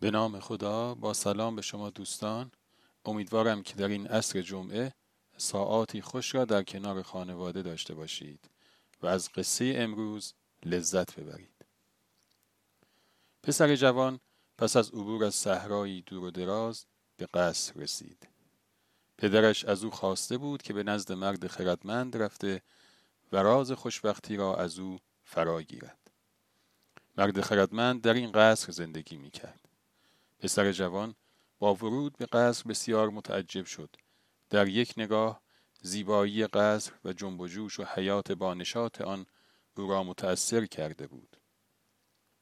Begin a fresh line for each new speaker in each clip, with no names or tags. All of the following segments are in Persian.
به نام خدا با سلام به شما دوستان. امیدوارم که در این عصر جمعه ساعاتی خوش را در کنار خانواده داشته باشید و از قصه امروز لذت ببرید. پسر جوان پس از عبور از صحرایی دور و دراز به قصر رسید. پدرش از او خواسته بود که به نزد مرد خردمند رفته و راز خوشبختی را از او فرا گیرد. مرد خردمند در این قصر زندگی می کرد پسر جوان با ورود به قصر بسیار متعجب شد. در یک نگاه زیبایی قصر و جنب و جوش و حیات بانشات آن او را متأثر کرده بود.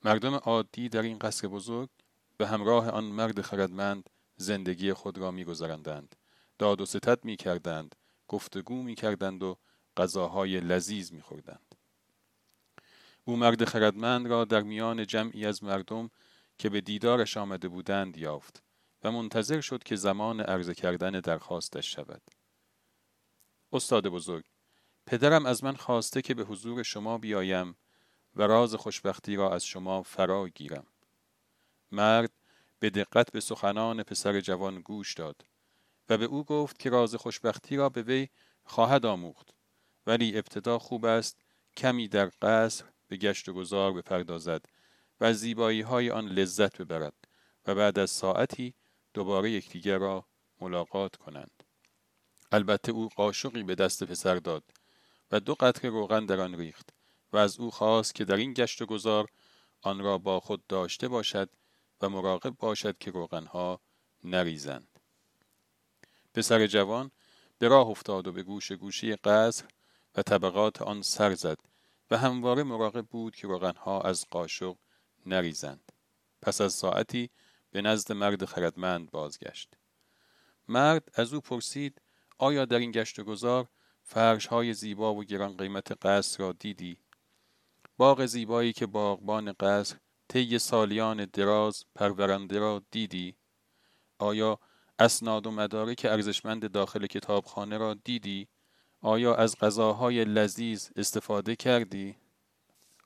مردم عادی در این قصر بزرگ به همراه آن مرد خردمند زندگی خود را میگذراندند. داد و ستد می‌کردند گفتگو می‌کردند و غذاهای لذیذ میخوردند. او مرد خردمند را در میان جمعی از مردم که به دیدارش آمده بودند یافت و منتظر شد که زمان عرضه کردن درخواستش شود. استاد بزرگ پدرم از من خواسته که به حضور شما بیایم و راز خوشبختی را از شما فرا گیرم. مرد به دقت به سخنان پسر جوان گوش داد و به او گفت که راز خوشبختی را به وی خواهد آموخت ولی ابتدا خوب است کمی در قصر به گشت و گذار بپردازد از زیبایی های آن لذت ببرد و بعد از ساعتی دوباره یکدیگر را ملاقات کنند. البته او قاشقی به دست پسر داد و دو قطره روغن در آن ریخت و از او خواست که در این گشت و گذار آن را با خود داشته باشد و مراقب باشد که روغنها نریزند. پسر جوان به راه افتاد و به گوش گوشی قصر و طبقات آن سر زد و همواره مراقب بود که روغنها از قاشق نریزند. پس از ساعتی به نزد مرد خردمند بازگشت. مرد از او پرسید آیا در این گشت و گذار فرش های زیبا و گران قیمت قصر را دیدی؟ باغ زیبایی که باغبان قصر طی سالیان دراز پرورنده را دیدی؟ آیا اسناد و مدارک ارزشمند داخل کتابخانه را دیدی؟ آیا از غذاهای لذیذ استفاده کردی؟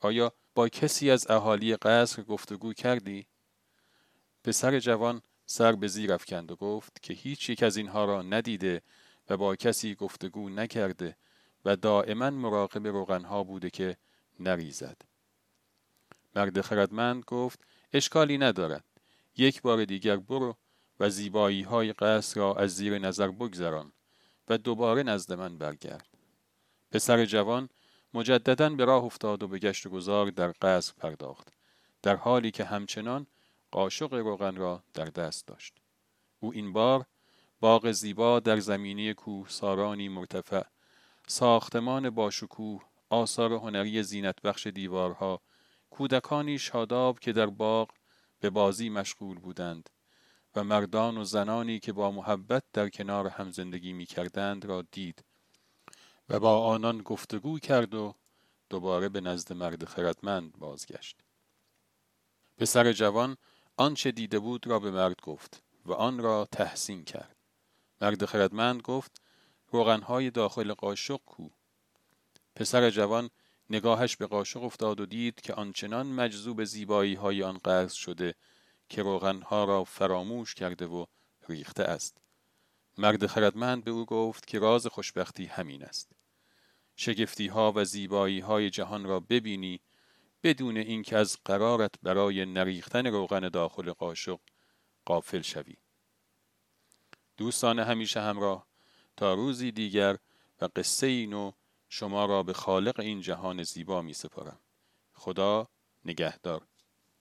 آیا با کسی از اهالی قصر گفتگو کردی؟ پسر جوان سر به زیر افکند و گفت که هیچ یک از اینها را ندیده و با کسی گفتگو نکرده و دائما مراقب روغنها بوده که نریزد. مرد خردمند گفت اشکالی ندارد. یک بار دیگر برو و زیبایی های قصر را از زیر نظر بگذران و دوباره نزد من برگرد. پسر جوان مجددا به راه افتاد و به گشت و گذار در قصر پرداخت. در حالی که همچنان قاشق روغن را در دست داشت. او این بار باغ زیبا در زمینی کوه سارانی مرتفع ساختمان باشکوه آثار هنری زینت بخش دیوارها کودکانی شاداب که در باغ به بازی مشغول بودند و مردان و زنانی که با محبت در کنار هم زندگی می کردند را دید. و با آنان گفتگو کرد و دوباره به نزد مرد خردمند بازگشت. پسر جوان آنچه دیده بود را به مرد گفت و آن را تحسین کرد. مرد خردمند گفت روغنهای داخل قاشق کو. پسر جوان نگاهش به قاشق افتاد و دید که آنچنان مجذوب زیبایی های آن قرض شده که روغنها را فراموش کرده و ریخته است. مرد خردمند به او گفت که راز خوشبختی همین است. شگفتی ها و زیبایی های جهان را ببینی بدون اینکه از قرارت برای نریختن روغن داخل قاشق قافل شوی. دوستان همیشه همراه تا روزی دیگر و قصه اینو شما را به خالق این جهان زیبا می سپارم. خدا نگهدار.